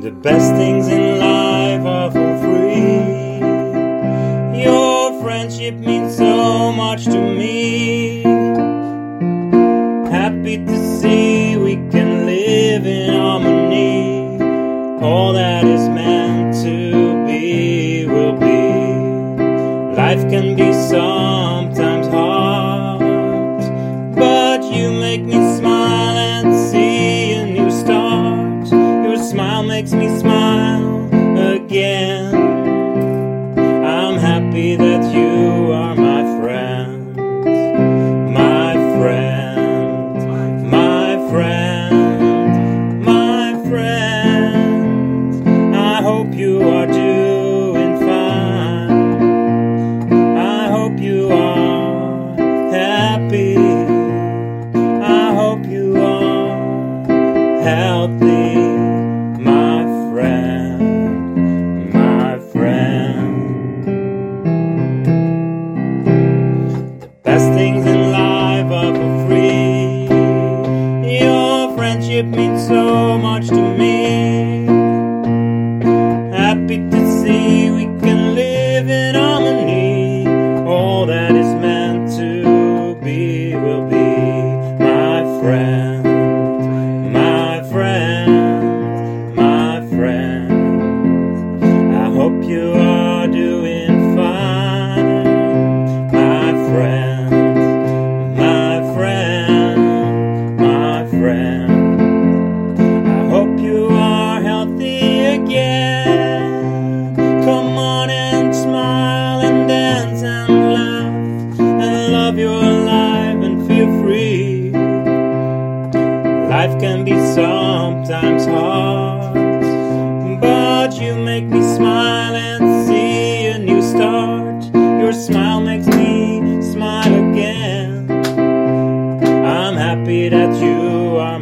The best things in life are for free. Your friendship means so much to me. Happy to see we can live in harmony. All that is meant to be will be. Life can be sung. Again. I'm happy that you are my friend, my friend, my friend, my friend. I hope you are doing fine. I hope you are happy. I hope you are healthy, Friendship means so much to me. Happy to see we can live in harmony. All that is meant to be will be my friend, my friend, my friend. I hope you are doing fine, my friends my friend, my friend, love your life and feel free. Life can be sometimes hard, but you make me smile and see a new start. Your smile makes me smile again. I'm happy that you are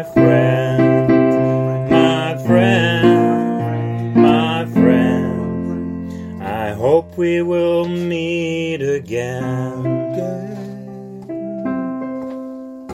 my friend, my friend, my friend. I hope we will meet again.